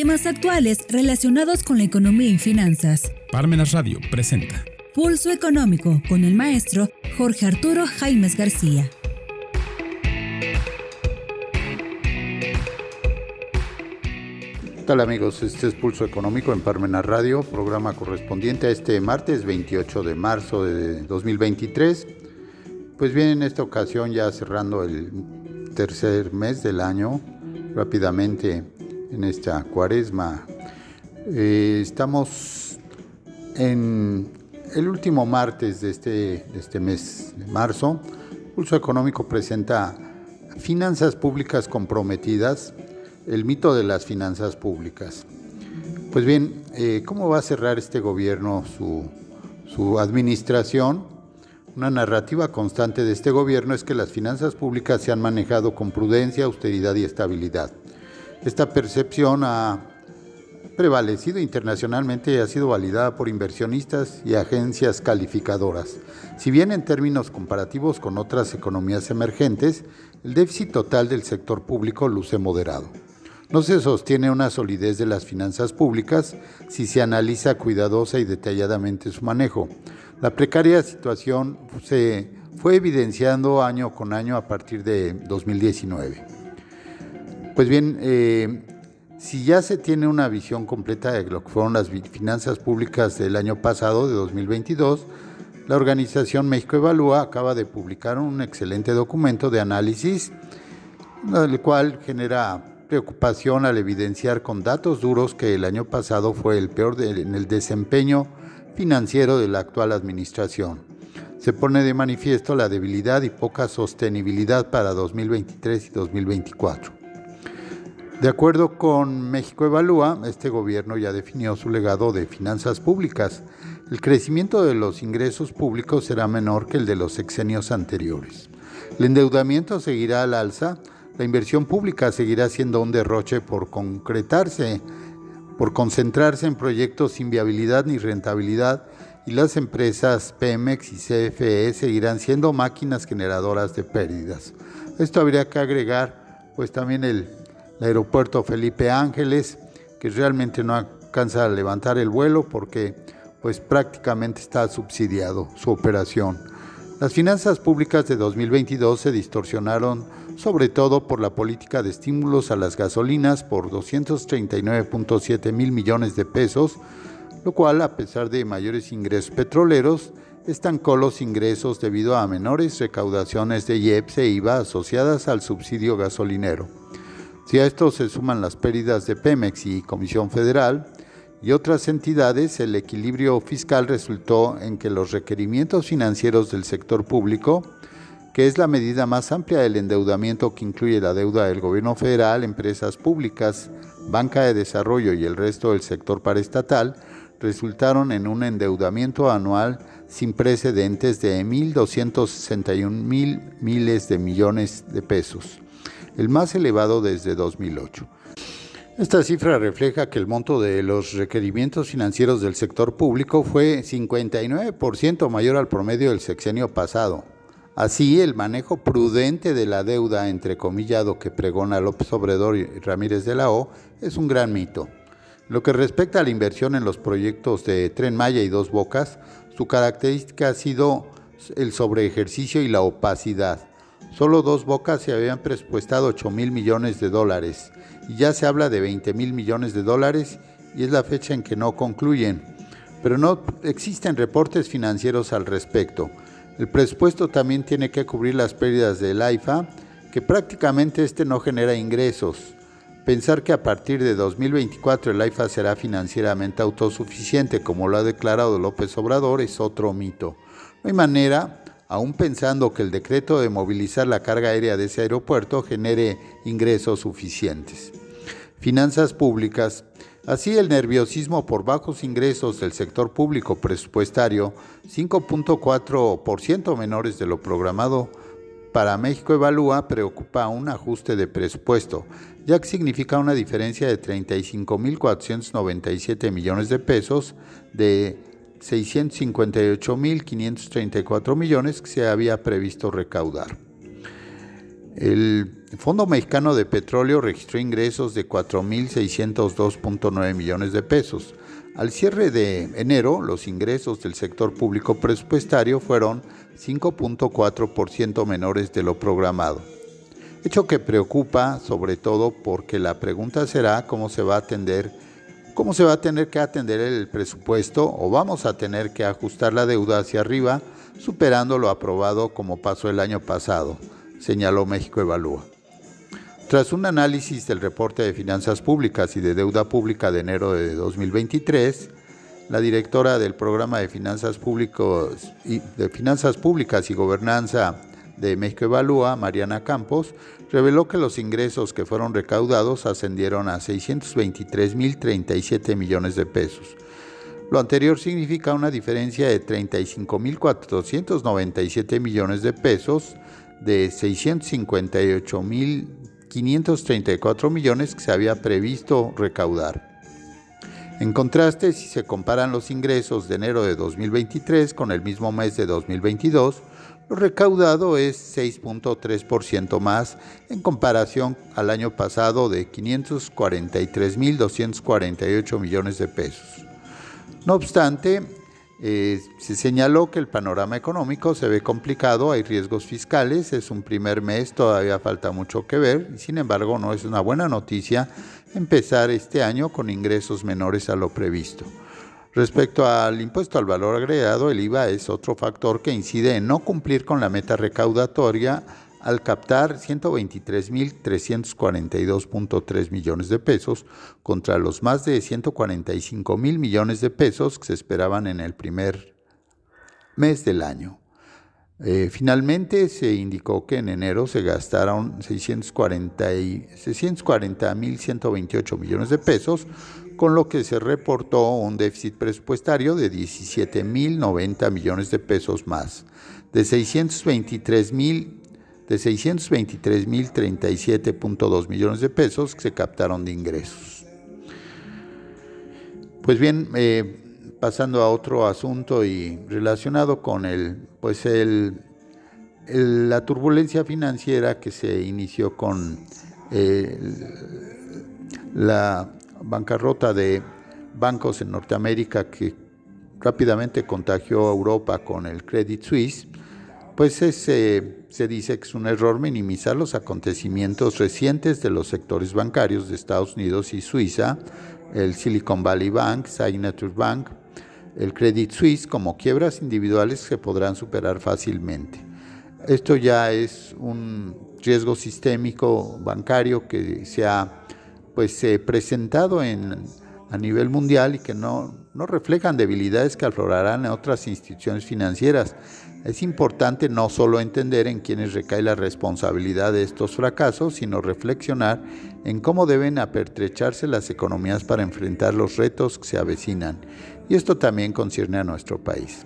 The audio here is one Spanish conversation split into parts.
Temas actuales relacionados con la economía y finanzas. Parmenas Radio presenta Pulso Económico con el maestro Jorge Arturo Jaimes García. ¿Qué tal amigos? Este es Pulso Económico en Parmenas Radio, programa correspondiente a este martes 28 de marzo de 2023. Pues bien, en esta ocasión ya cerrando el tercer mes del año, rápidamente en esta cuaresma. Eh, estamos en el último martes de este, de este mes de marzo. Pulso Económico presenta Finanzas Públicas Comprometidas, el mito de las finanzas públicas. Pues bien, eh, ¿cómo va a cerrar este gobierno su administración? Una narrativa constante de este gobierno es que las finanzas públicas se han manejado con prudencia, austeridad y estabilidad. Esta percepción ha prevalecido internacionalmente y ha sido validada por inversionistas y agencias calificadoras. Si bien en términos comparativos con otras economías emergentes, el déficit total del sector público luce moderado. No se sostiene una solidez de las finanzas públicas si se analiza cuidadosa y detalladamente su manejo. La precaria situación se fue evidenciando año con año a partir de 2019. Pues bien, eh, si ya se tiene una visión completa de lo que fueron las finanzas públicas del año pasado, de 2022, la organización México Evalúa acaba de publicar un excelente documento de análisis, el cual genera preocupación al evidenciar con datos duros que el año pasado fue el peor en el desempeño financiero de la actual administración. Se pone de manifiesto la debilidad y poca sostenibilidad para 2023 y 2024. De acuerdo con México Evalúa, este gobierno ya definió su legado de finanzas públicas. El crecimiento de los ingresos públicos será menor que el de los sexenios anteriores. El endeudamiento seguirá al alza, la inversión pública seguirá siendo un derroche por concretarse, por concentrarse en proyectos sin viabilidad ni rentabilidad y las empresas Pemex y CFE seguirán siendo máquinas generadoras de pérdidas. Esto habría que agregar pues también el el aeropuerto Felipe Ángeles, que realmente no alcanza a levantar el vuelo porque pues prácticamente está subsidiado su operación. Las finanzas públicas de 2022 se distorsionaron sobre todo por la política de estímulos a las gasolinas por 239.7 mil millones de pesos, lo cual a pesar de mayores ingresos petroleros, estancó los ingresos debido a menores recaudaciones de IEPS e IVA asociadas al subsidio gasolinero. Si a esto se suman las pérdidas de Pemex y Comisión Federal y otras entidades, el equilibrio fiscal resultó en que los requerimientos financieros del sector público, que es la medida más amplia del endeudamiento que incluye la deuda del gobierno federal, empresas públicas, banca de desarrollo y el resto del sector paraestatal, resultaron en un endeudamiento anual sin precedentes de 1.261 mil miles de millones de pesos el más elevado desde 2008. Esta cifra refleja que el monto de los requerimientos financieros del sector público fue 59% mayor al promedio del sexenio pasado. Así, el manejo prudente de la deuda, entrecomillado, que pregona López Obrador y Ramírez de la O, es un gran mito. Lo que respecta a la inversión en los proyectos de Tren Maya y Dos Bocas, su característica ha sido el sobreejercicio y la opacidad. Solo dos bocas se habían presupuestado 8 mil millones de dólares y ya se habla de 20 mil millones de dólares y es la fecha en que no concluyen. Pero no existen reportes financieros al respecto. El presupuesto también tiene que cubrir las pérdidas del AIFA, que prácticamente este no genera ingresos. Pensar que a partir de 2024 el AIFA será financieramente autosuficiente, como lo ha declarado López Obrador, es otro mito. No hay manera aún pensando que el decreto de movilizar la carga aérea de ese aeropuerto genere ingresos suficientes. Finanzas públicas. Así el nerviosismo por bajos ingresos del sector público presupuestario, 5.4% menores de lo programado para México Evalúa, preocupa un ajuste de presupuesto, ya que significa una diferencia de 35.497 millones de pesos de 658.534 millones que se había previsto recaudar. El Fondo Mexicano de Petróleo registró ingresos de 4.602.9 millones de pesos. Al cierre de enero, los ingresos del sector público presupuestario fueron 5.4% menores de lo programado. Hecho que preocupa sobre todo porque la pregunta será cómo se va a atender cómo se va a tener que atender el presupuesto o vamos a tener que ajustar la deuda hacia arriba superando lo aprobado como pasó el año pasado, señaló México Evalúa. Tras un análisis del reporte de finanzas públicas y de deuda pública de enero de 2023, la directora del programa de finanzas, públicos y, de finanzas públicas y gobernanza de México Evalúa, Mariana Campos, reveló que los ingresos que fueron recaudados ascendieron a 623.037 millones de pesos. Lo anterior significa una diferencia de 35.497 millones de pesos de 658.534 millones que se había previsto recaudar. En contraste, si se comparan los ingresos de enero de 2023 con el mismo mes de 2022, lo recaudado es 6.3% más en comparación al año pasado de 543.248 millones de pesos. No obstante, eh, se señaló que el panorama económico se ve complicado, hay riesgos fiscales, es un primer mes, todavía falta mucho que ver, y sin embargo no es una buena noticia empezar este año con ingresos menores a lo previsto. Respecto al impuesto al valor agregado, el IVA es otro factor que incide en no cumplir con la meta recaudatoria al captar 123.342.3 millones de pesos contra los más de 145 mil millones de pesos que se esperaban en el primer mes del año. Eh, finalmente se indicó que en enero se gastaron 640.128 millones de pesos, con lo que se reportó un déficit presupuestario de 17.090 millones de pesos más, de 623.000 de 623.037.2 millones de pesos que se captaron de ingresos. Pues bien, eh, pasando a otro asunto y relacionado con el, pues el, la turbulencia financiera que se inició con eh, la bancarrota de bancos en Norteamérica que rápidamente contagió a Europa con el Credit Suisse, pues se dice que es un error minimizar los acontecimientos recientes de los sectores bancarios de Estados Unidos y Suiza, el Silicon Valley Bank, Signature Bank, el Credit Suisse como quiebras individuales que podrán superar fácilmente. Esto ya es un riesgo sistémico bancario que se ha pues, presentado en, a nivel mundial y que no, no reflejan debilidades que aflorarán en otras instituciones financieras. Es importante no solo entender en quiénes recae la responsabilidad de estos fracasos, sino reflexionar en cómo deben apertrecharse las economías para enfrentar los retos que se avecinan. Y esto también concierne a nuestro país.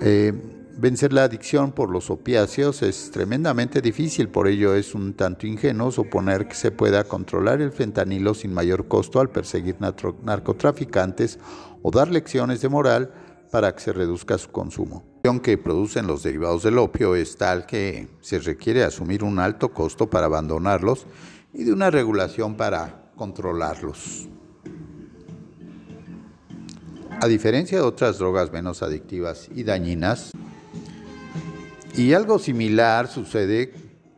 Eh, vencer la adicción por los opiáceos es tremendamente difícil, por ello es un tanto ingenuo suponer que se pueda controlar el fentanilo sin mayor costo al perseguir narcotraficantes o dar lecciones de moral para que se reduzca su consumo. La que producen los derivados del opio es tal que se requiere asumir un alto costo para abandonarlos y de una regulación para controlarlos. A diferencia de otras drogas menos adictivas y dañinas, y algo similar sucede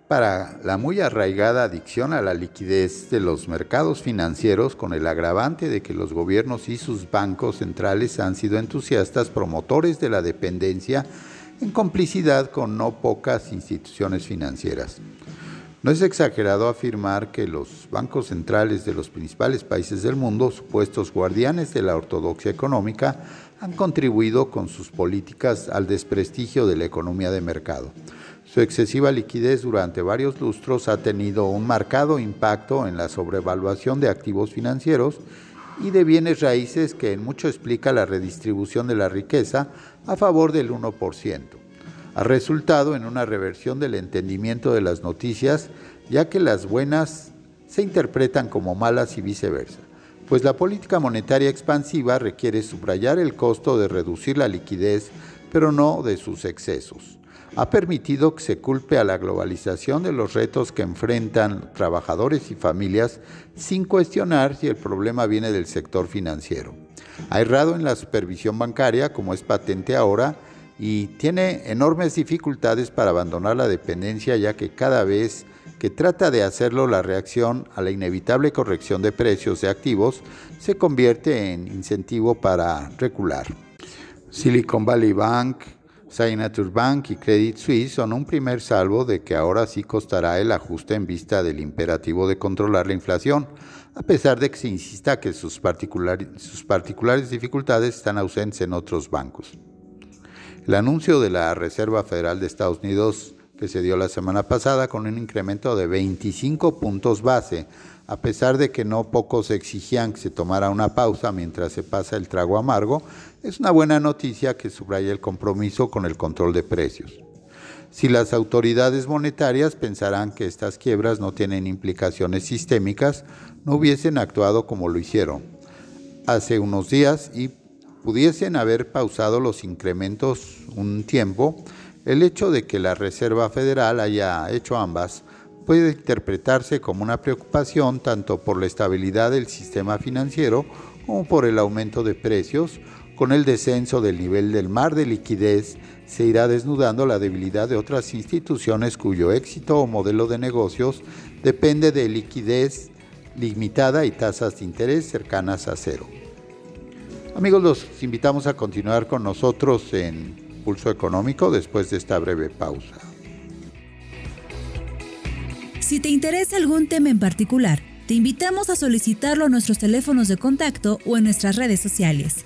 para la muy arraigada adicción a la liquidez de los mercados financieros con el agravante de que los gobiernos y sus bancos centrales han sido entusiastas promotores de la dependencia en complicidad con no pocas instituciones financieras. No es exagerado afirmar que los bancos centrales de los principales países del mundo, supuestos guardianes de la ortodoxia económica, han contribuido con sus políticas al desprestigio de la economía de mercado. Su excesiva liquidez durante varios lustros ha tenido un marcado impacto en la sobrevaluación de activos financieros y de bienes raíces que en mucho explica la redistribución de la riqueza a favor del 1%. Ha resultado en una reversión del entendimiento de las noticias, ya que las buenas se interpretan como malas y viceversa, pues la política monetaria expansiva requiere subrayar el costo de reducir la liquidez, pero no de sus excesos. ha permitido que se culpe a la globalización de los retos que enfrentan trabajadores y familias sin cuestionar si el problema viene del sector financiero. Ha errado en la supervisión bancaria, como es patente ahora, y tiene enormes dificultades para abandonar la dependencia ya que cada vez que trata de hacerlo la reacción a la inevitable corrección de precios de activos se convierte en incentivo para recular. Silicon Valley Bank, Signature Bank y Credit Suisse son un primer salvo de que ahora sí costará el ajuste en vista del imperativo de controlar la inflación, a pesar de que se insista que sus, sus particulares dificultades están ausentes en otros bancos. El anuncio de la Reserva Federal de Estados Unidos que se dio la semana pasada con un incremento de 25 puntos base, a pesar de que no pocos exigían que se tomara una pausa mientras se pasa el trago amargo, es una buena noticia que subraya el compromiso con el control de precios. Si las autoridades monetarias pensarán que estas quiebras no tienen implicaciones sistémicas, no hubiesen actuado como lo hicieron hace unos días y pudiesen haber pausado los incrementos un tiempo, el hecho de que la Reserva Federal haya hecho ambas puede interpretarse como una preocupación tanto por la estabilidad del sistema financiero como por el aumento de precios. Con el descenso del nivel del mar de liquidez se irá desnudando la debilidad de otras instituciones cuyo éxito o modelo de negocios depende de liquidez limitada y tasas de interés cercanas a cero. Amigos, los invitamos a continuar con nosotros en Pulso Económico después de esta breve pausa. Si te interesa algún tema en particular, te invitamos a solicitarlo a nuestros teléfonos de contacto o en nuestras redes sociales.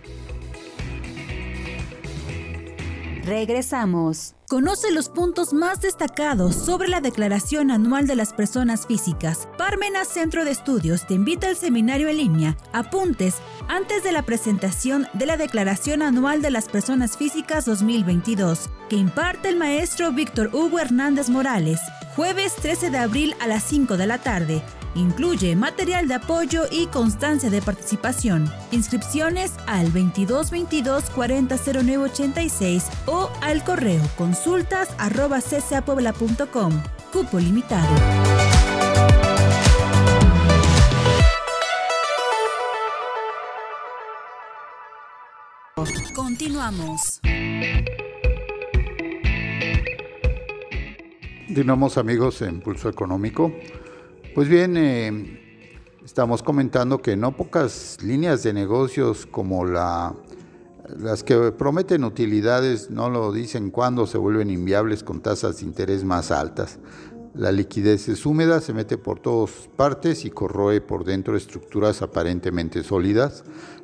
Regresamos. Conoce los puntos más destacados sobre la Declaración Anual de las Personas Físicas. Parmenas Centro de Estudios te invita al seminario en línea. Apuntes antes de la presentación de la Declaración Anual de las Personas Físicas 2022, que imparte el maestro Víctor Hugo Hernández Morales, jueves 13 de abril a las 5 de la tarde. Incluye material de apoyo y constancia de participación. Inscripciones al 2222 400986 o al correo consultas arroba Cupo limitado. Continuamos. Continuamos amigos en Pulso Económico. Pues bien, eh, estamos comentando que no pocas líneas de negocios como la, las que prometen utilidades no lo dicen cuando se vuelven inviables con tasas de interés más altas. La liquidez es húmeda, se mete por todas partes y corroe por dentro estructuras aparentemente sólidas.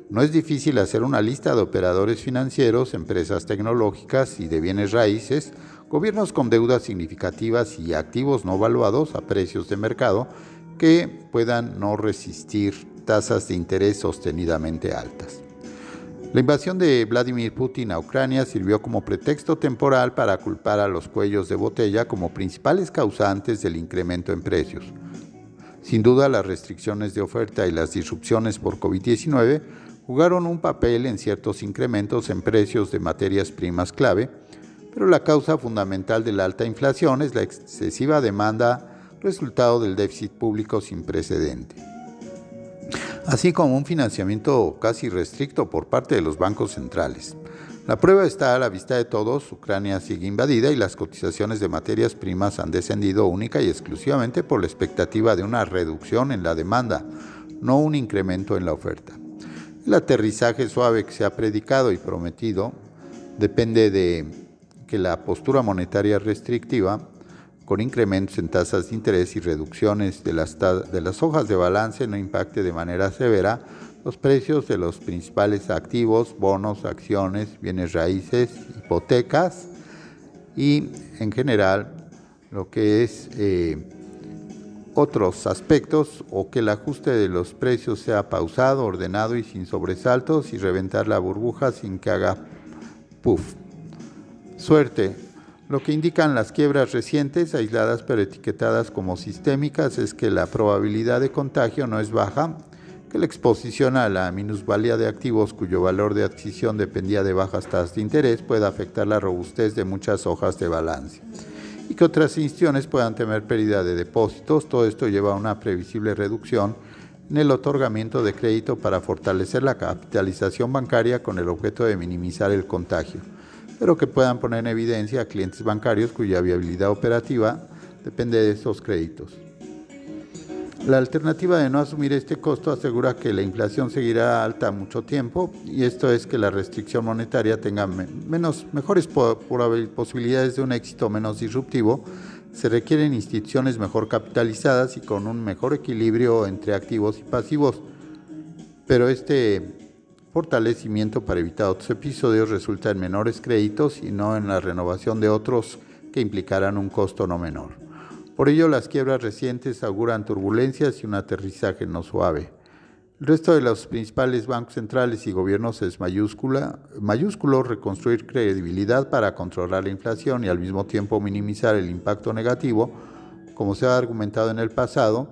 No es difícil hacer una lista de operadores financieros, empresas tecnológicas y de bienes raíces gobiernos con deudas significativas y activos no valuados a precios de mercado que puedan no resistir tasas de interés sostenidamente altas. La invasión de Vladimir Putin a Ucrania sirvió como pretexto temporal para culpar a los cuellos de botella como principales causantes del incremento en precios. Sin duda, las restricciones de oferta y las disrupciones por COVID-19 jugaron un papel en ciertos incrementos en precios de materias primas clave, pero la causa fundamental de la alta inflación es la excesiva demanda resultado del déficit público sin precedente, así como un financiamiento casi restricto por parte de los bancos centrales. La prueba está a la vista de todos, Ucrania sigue invadida y las cotizaciones de materias primas han descendido única y exclusivamente por la expectativa de una reducción en la demanda, no un incremento en la oferta. El aterrizaje suave que se ha predicado y prometido depende de que la postura monetaria restrictiva, con incrementos en tasas de interés y reducciones de las, hojas de balance, no impacte de manera severa los precios de los principales activos, bonos, acciones, bienes raíces, hipotecas y en general lo que es eh, otros aspectos o que el ajuste de los precios sea pausado, ordenado y sin sobresaltos y reventar la burbuja sin que haga puff. Suerte. Lo que indican las quiebras recientes, aisladas pero etiquetadas como sistémicas, es que la probabilidad de contagio no es baja, que la exposición a la minusvalía de activos cuyo valor de adquisición dependía de bajas tasas de interés puede afectar la robustez de muchas hojas de balance y que otras instituciones puedan temer pérdida de depósitos. Todo esto lleva a una previsible reducción en el otorgamiento de crédito para fortalecer la capitalización bancaria con el objeto de minimizar el contagio, pero que puedan poner en evidencia a clientes bancarios cuya viabilidad operativa depende de esos créditos. La alternativa de no asumir este costo asegura que la inflación seguirá alta mucho tiempo y esto es que la restricción monetaria tenga menos, mejores posibilidades de un éxito menos disruptivo. Se requieren instituciones mejor capitalizadas y con un mejor equilibrio entre activos y pasivos. Pero este fortalecimiento para evitar otros episodios resulta en menores créditos y no en la renovación de otros que implicarán un costo no menor. Por ello, las quiebras recientes auguran turbulencias y un aterrizaje no suave. El resto de los principales bancos centrales y gobiernos es mayúscula, mayúsculo reconstruir credibilidad para controlar la inflación y al mismo tiempo minimizar el impacto negativo, como se ha argumentado en el pasado.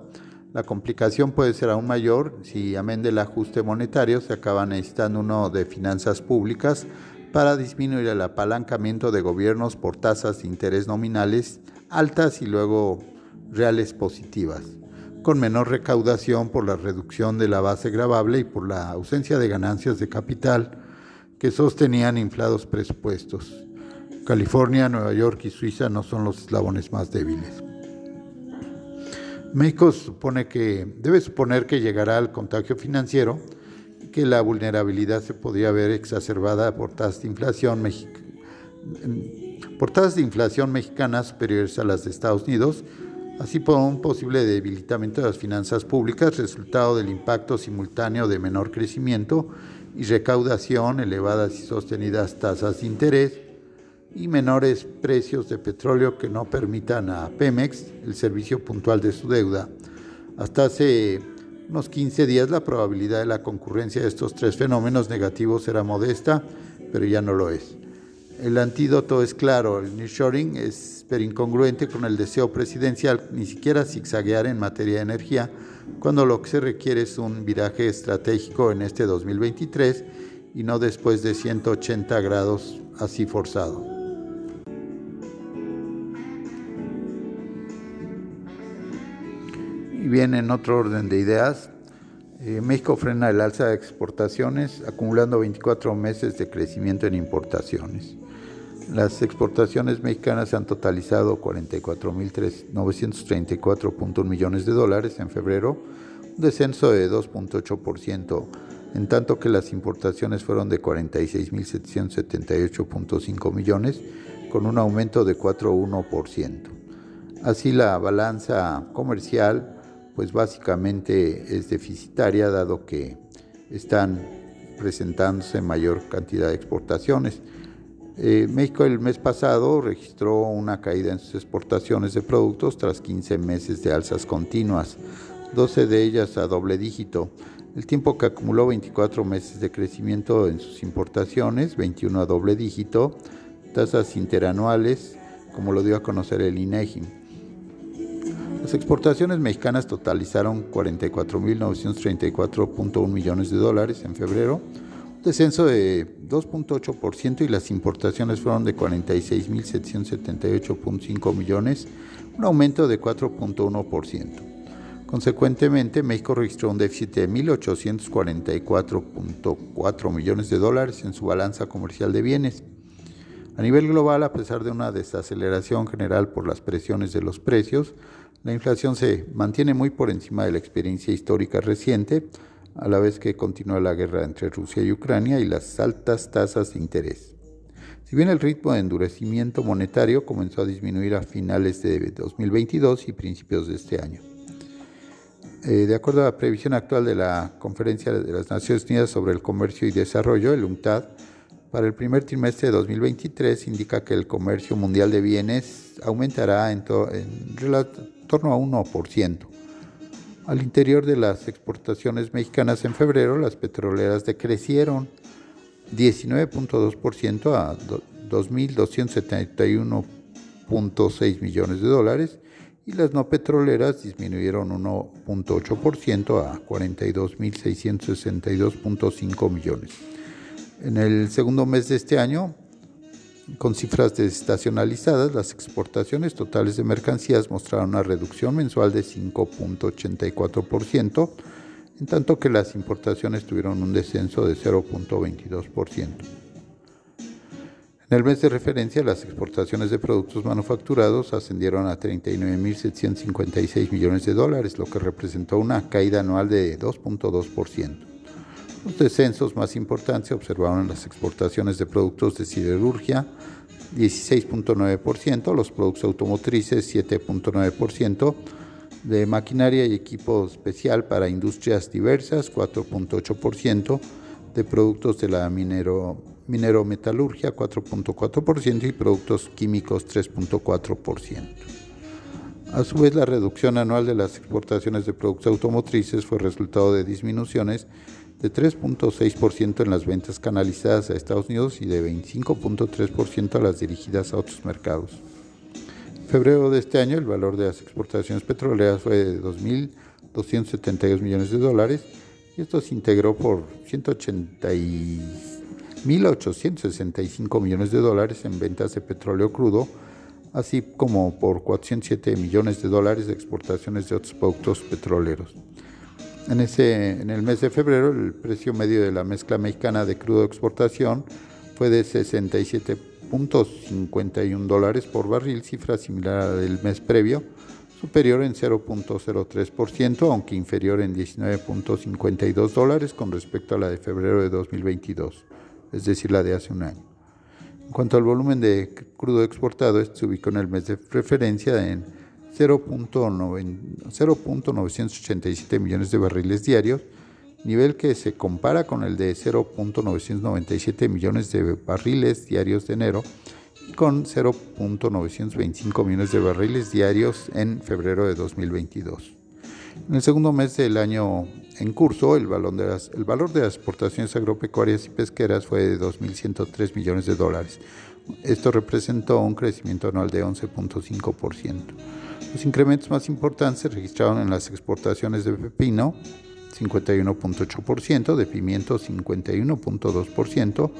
La complicación puede ser aún mayor si, amén del ajuste monetario, se acaba necesitando uno de finanzas públicas para disminuir el apalancamiento de gobiernos por tasas de interés nominales altas y luego reales positivas, con menor recaudación por la reducción de la base gravable y por la ausencia de ganancias de capital que sostenían inflados presupuestos. California, Nueva York y Suiza no son los eslabones más débiles. México supone que, debe suponer que llegará al contagio financiero que la vulnerabilidad se podría ver exacerbada por tasas de inflación por tasas de inflación mexicanas superiores a las de Estados Unidos, así por un posible debilitamiento de las finanzas públicas, resultado del impacto simultáneo de menor crecimiento y recaudación, elevadas y sostenidas tasas de interés y menores precios de petróleo que no permitan a Pemex el servicio puntual de su deuda. Hasta hace unos 15 días la probabilidad de la concurrencia de estos tres fenómenos negativos era modesta, pero ya no lo es. El antídoto es claro, el nearshoring es pero incongruente con el deseo presidencial ni siquiera zigzaguear en materia de energía, cuando lo que se requiere es un viraje estratégico en este 2023 y no después de 180 grados así forzado. Bien, en otro orden de ideas, eh, México frena el alza de exportaciones, acumulando 24 meses de crecimiento en importaciones. Las exportaciones mexicanas han totalizado 44.934.1 millones de dólares en febrero, un descenso de 2.8%, en tanto que las importaciones fueron de 46.778.5 millones, con un aumento de 4.1%. Así la balanza comercial, pues básicamente es deficitaria, dado que están presentándose mayor cantidad de exportaciones. Eh, México el mes pasado registró una caída en sus exportaciones de productos tras 15 meses de alzas continuas, 12 de ellas a doble dígito, el tiempo que acumuló 24 meses de crecimiento en sus importaciones, 21 a doble dígito, tasas interanuales, como lo dio a conocer el INEGI. Las exportaciones mexicanas totalizaron 44.934.1 millones de dólares en febrero, descenso de 2.8% y las importaciones fueron de 46.778.5 millones, un aumento de 4.1%. Consecuentemente, México registró un déficit de 1.844.4 millones de dólares en su balanza comercial de bienes. A nivel global, a pesar de una desaceleración general por las presiones de los precios, la inflación se mantiene muy por encima de la experiencia histórica reciente, a la vez que continúa la guerra entre Rusia y Ucrania y las altas tasas de interés. Si bien el ritmo de endurecimiento monetario comenzó a disminuir a finales de 2022 y principios de este año. Eh, de acuerdo a la previsión actual de la Conferencia de las Naciones Unidas sobre el Comercio y Desarrollo, el UNCTAD, para el primer trimestre de 2023 indica que el comercio mundial de bienes aumentará en, torno a 1%, al interior de las exportaciones mexicanas en febrero, las petroleras decrecieron 19.2% a 2.271.6 millones de dólares y las no petroleras disminuyeron 1.8% a 42.662.5 millones. En el segundo mes de este año, con cifras desestacionalizadas, las exportaciones totales de mercancías mostraron una reducción mensual de 5.84%, en tanto que las importaciones tuvieron un descenso de 0.22%. En el mes de referencia, las exportaciones de productos manufacturados ascendieron a 39.756 millones de dólares, lo que representó una caída anual de 2.2%. Los descensos más importantes se observaron en las exportaciones de productos de siderurgia, 16.9%, los productos automotrices, 7.9%, de maquinaria y equipo especial para industrias diversas, 4.8%, de productos de la minero minerometalurgia 4.4% y productos químicos 3.4%. A su vez, la reducción anual de las exportaciones de productos automotrices fue resultado de disminuciones de 3.6% en las ventas canalizadas a Estados Unidos y de 25.3% a las dirigidas a otros mercados. En febrero de este año, el valor de las exportaciones petroleras fue de 2.272 millones de dólares y esto se integró por 180 1.865 millones de dólares en ventas de petróleo crudo, así como por 407 millones de dólares de exportaciones de otros productos petroleros. En, ese, en el mes de febrero, el precio medio de la mezcla mexicana de crudo de exportación fue de 67.51 dólares por barril, cifra similar a la del mes previo, superior en 0.03%, aunque inferior en 19.52 dólares con respecto a la de febrero de 2022 es decir, la de hace un año. En cuanto al volumen de crudo exportado, este se ubicó en el mes de referencia en 0.987 millones de barriles diarios, nivel que se compara con el de 0.997 millones de barriles diarios de enero y con 0.925 millones de barriles diarios en febrero de 2022. En el segundo mes del año en curso, el valor, de las, el valor de las exportaciones agropecuarias y pesqueras fue de 2.103 millones de dólares. Esto representó un crecimiento anual de 11.5%. Los incrementos más importantes se registraron en las exportaciones de pepino, 51.8%, de pimiento 51.2%,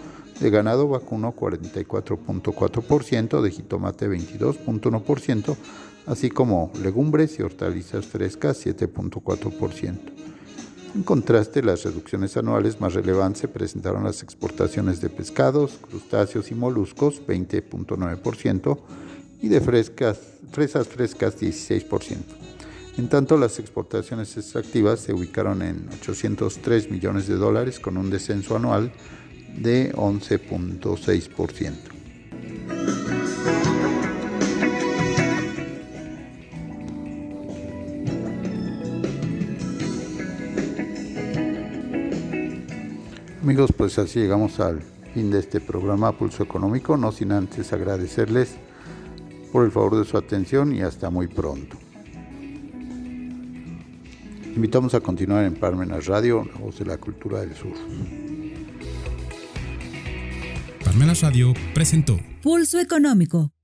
de ganado vacuno 44.4%, de jitomate 22.1%, así como legumbres y hortalizas frescas 7.4%. En contraste, las reducciones anuales más relevantes se presentaron las exportaciones de pescados, crustáceos y moluscos 20.9% y de fresas frescas 16%. En tanto, las exportaciones extractivas se ubicaron en 803 millones de dólares con un descenso anual de 11.6%. Amigos, pues así llegamos al fin de este programa Pulso Económico, no sin antes agradecerles por el favor de su atención y hasta muy pronto. Invitamos a continuar en Parmenas Radio, la voz de la cultura del sur. Parmenas Radio presentó Pulso Económico